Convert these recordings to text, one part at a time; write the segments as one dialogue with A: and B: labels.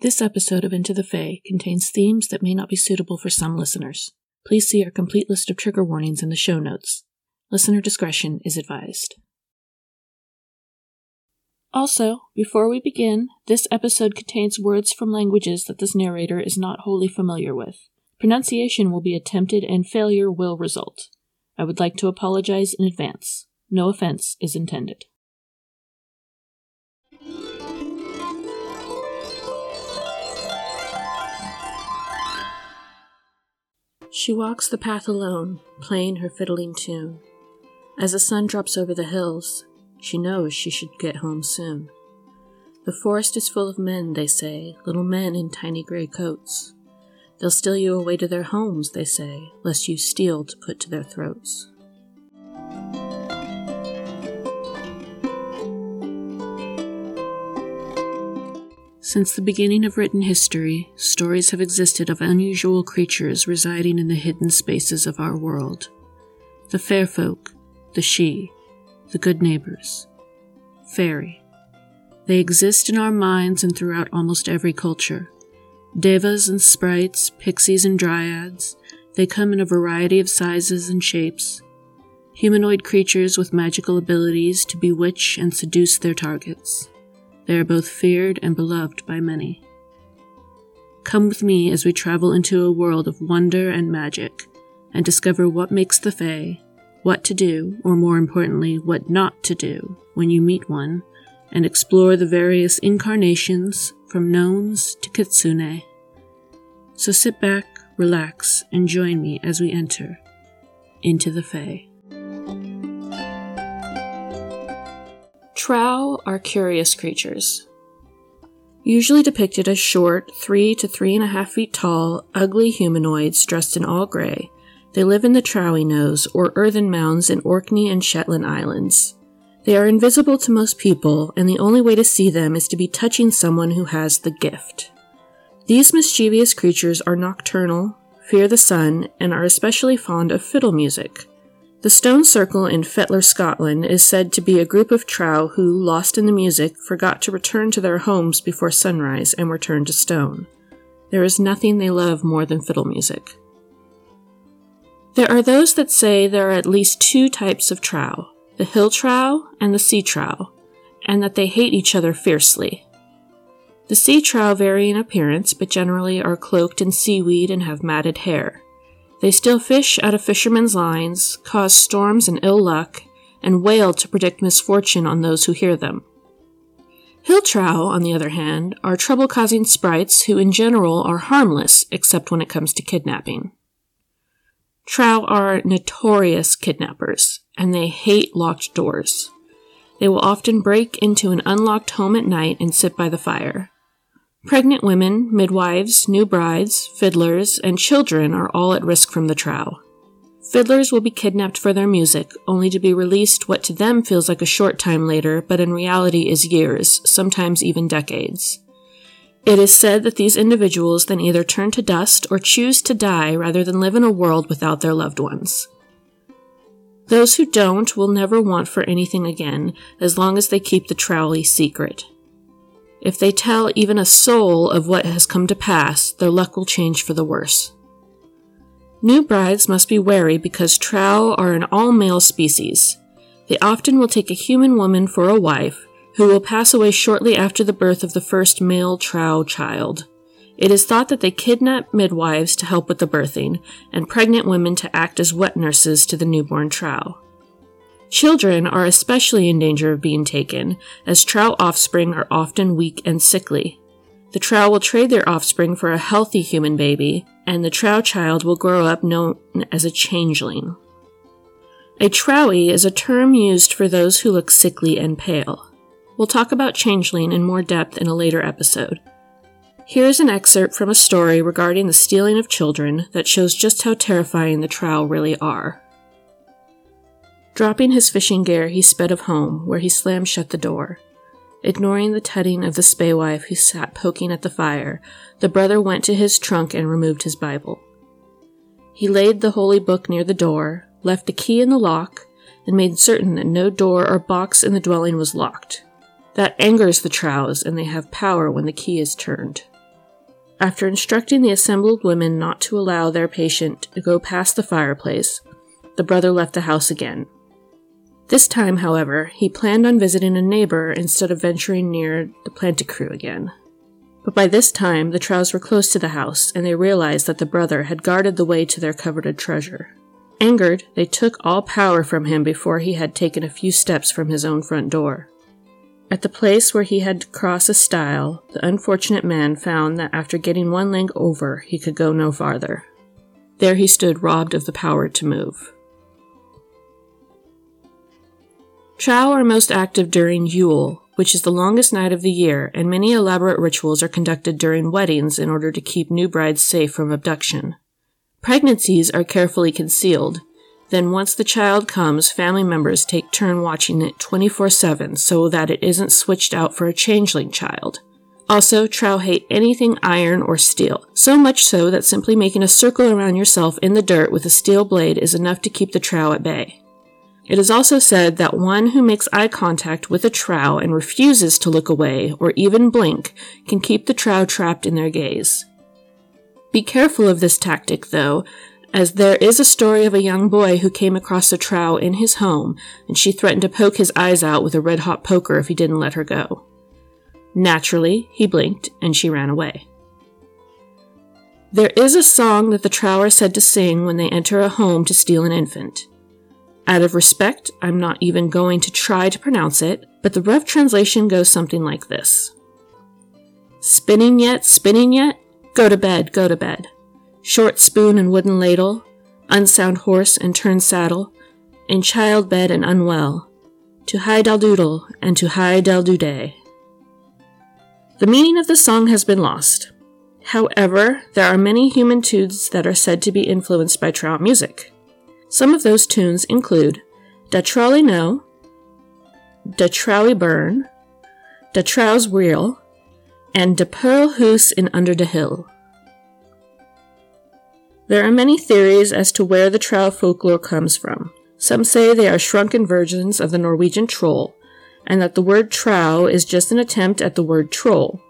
A: This episode of Into the Fae contains themes that may not be suitable for some listeners. Please see our complete list of trigger warnings in the show notes. Listener discretion is advised. Also, before we begin, this episode contains words from languages that this narrator is not wholly familiar with. Pronunciation will be attempted and failure will result. I would like to apologize in advance. No offense is intended. She walks the path alone, playing her fiddling tune. As the sun drops over the hills, she knows she should get home soon. The forest is full of men, they say, little men in tiny gray coats. They'll steal you away to their homes, they say, lest you steal to put to their throats. Since the beginning of written history, stories have existed of unusual creatures residing in the hidden spaces of our world. The fair folk, the Sidhe, the good neighbors, fairy. They exist in our minds and throughout almost every culture. Devas and sprites, pixies and dryads, they come in a variety of sizes and shapes. Humanoid creatures with magical abilities to bewitch and seduce their targets. They are both feared and beloved by many. Come with me as we travel into a world of wonder and magic and discover what makes the Fae, what to do, or more importantly, what not to do when you meet one, and explore the various incarnations from gnomes to kitsune. So sit back, relax, and join me as we enter into the Fae. Trow are curious creatures. Usually depicted as short, three to three and a half feet tall, ugly humanoids dressed in all gray, they live in the Trowie Knowes, or earthen mounds in Orkney and Shetland Islands. They are invisible to most people, and the only way to see them is to be touching someone who has the gift. These mischievous creatures are nocturnal, fear the sun, and are especially fond of fiddle music. The Stone Circle in Fetlar, Scotland is said to be a group of trow who, lost in the music, forgot to return to their homes before sunrise and were turned to stone. There is nothing they love more than fiddle music. There are those that say there are at least two types of trow the hill trow and the sea trow, and that they hate each other fiercely. The sea trow vary in appearance, but generally are cloaked in seaweed and have matted hair. They still fish out of fishermen's lines, cause storms and ill luck, and wail to predict misfortune on those who hear them. Hill trow, on the other hand, are trouble causing sprites who in general are harmless except when it comes to kidnapping. Trow are notorious kidnappers, and they hate locked doors. They will often break into an unlocked home at night and sit by the fire. Pregnant women, midwives, new brides, fiddlers, and children are all at risk from the trow. Fiddlers will be kidnapped for their music, only to be released what to them feels like a short time later, but in reality is years, sometimes even decades. It is said that these individuals then either turn to dust or choose to die rather than live in a world without their loved ones. Those who don't will never want for anything again as long as they keep the trowly secret. If they tell even a soul of what has come to pass, their luck will change for the worse. New brides must be wary because trow are an all male species. They often will take a human woman for a wife, who will pass away shortly after the birth of the first male trow child. It is thought that they kidnap midwives to help with the birthing, and pregnant women to act as wet nurses to the newborn trow. Children are especially in danger of being taken, as trow offspring are often weak and sickly. The trow will trade their offspring for a healthy human baby, and the trow child will grow up known as a changeling. A trowie is a term used for those who look sickly and pale. We'll talk about changeling in more depth in a later episode. Here is an excerpt from a story regarding the stealing of children that shows just how terrifying the trow really are. Dropping his fishing gear, he sped of home, where he slammed shut the door. Ignoring the tutting of the spaewife who sat poking at the fire, the brother went to his trunk and removed his Bible. He laid the holy book near the door, left the key in the lock, and made certain that no door or box in the dwelling was locked. That angers the trows, and they have power when the key is turned. After instructing the assembled women not to allow their patient to go past the fireplace, the brother left the house again. This time, however, he planned on visiting a neighbor instead of venturing near the Planticrew again. But by this time, the Trows were close to the house, and they realized that the brother had guarded the way to their coveted treasure. Angered, they took all power from him before he had taken a few steps from his own front door. At the place where he had to cross a stile, the unfortunate man found that after getting one leg over, he could go no farther. There he stood robbed of the power to move. Trow are most active during Yule, which is the longest night of the year, and many elaborate rituals are conducted during weddings in order to keep new brides safe from abduction. Pregnancies are carefully concealed, then, once the child comes, family members take turn watching it 24 7 so that it isn't switched out for a changeling child. Also, Trow hate anything iron or steel, so much so that simply making a circle around yourself in the dirt with a steel blade is enough to keep the Trow at bay. It is also said that one who makes eye contact with a trow and refuses to look away or even blink can keep the trow trapped in their gaze. Be careful of this tactic, though, as there is a story of a young boy who came across a trow in his home, and she threatened to poke his eyes out with a red hot poker if he didn't let her go. Naturally, he blinked, and she ran away. There is a song that the trow are said to sing when they enter a home to steal an infant. Out of respect, I'm not even going to try to pronounce it, but the rough translation goes something like this Spinning yet, spinning yet? Go to bed, go to bed short spoon and wooden ladle, unsound horse and turned saddle, in child bed and unwell, to high daldoodle and to high daldoodle. The meaning of the song has been lost. However, there are many human tunes that are said to be influenced by trout music. Some of those tunes include Da Trolley No, Da Trowie Burn, Da Trow's Wheel, and Da Pearl Hoose in Under the Hill. There are many theories as to where the trow folklore comes from. Some say they are shrunken versions of the Norwegian troll, and that the word trow is just an attempt at the word troll.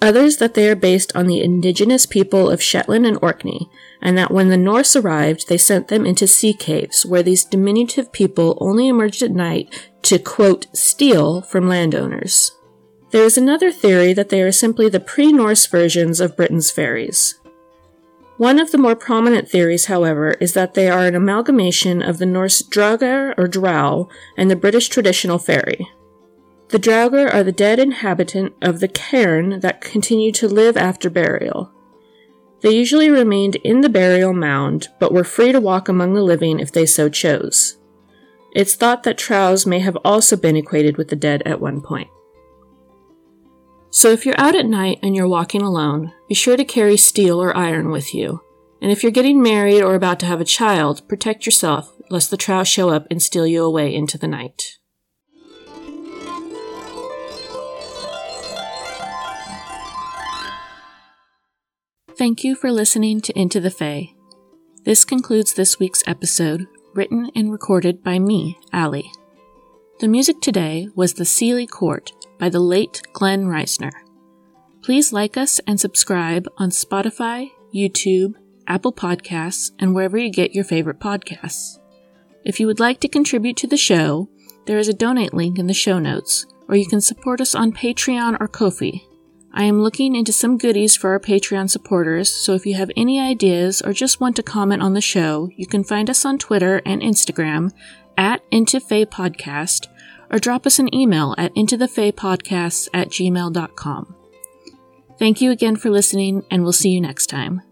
A: Others that they are based on the indigenous people of Shetland and Orkney, and that when the Norse arrived, they sent them into sea caves, where these diminutive people only emerged at night to, quote, steal from landowners. There is another theory that they are simply the pre Norse versions of Britain's fairies. One of the more prominent theories, however, is that they are an amalgamation of the Norse Draugr or Drow and the British traditional fairy. The Draugr are the dead inhabitant of the cairn that continue to live after burial. They usually remained in the burial mound, but were free to walk among the living if they so chose. It's thought that Trows may have also been equated with the dead at one point. So if you're out at night and you're walking alone, be sure to carry steel or iron with you. And if you're getting married or about to have a child, protect yourself lest the trow show up and steal you away into the night. Thank you for listening to Into the Fae. This concludes this week's episode, written and recorded by me, Allie. The music today was The Seelie Court by the late Glenn Reisner. Please like us and subscribe on Spotify, YouTube, Apple Podcasts, and wherever you get your favorite podcasts. If you would like to contribute to the show, there is a donate link in the show notes, or you can support us on Patreon or Ko-fi. I am looking into some goodies for our Patreon supporters, so if you have any ideas or just want to comment on the show, you can find us on Twitter and Instagram at Into Podcast or drop us an email at intothefaepodcasts at gmail.com. Thank you again for listening, and we'll see you next time.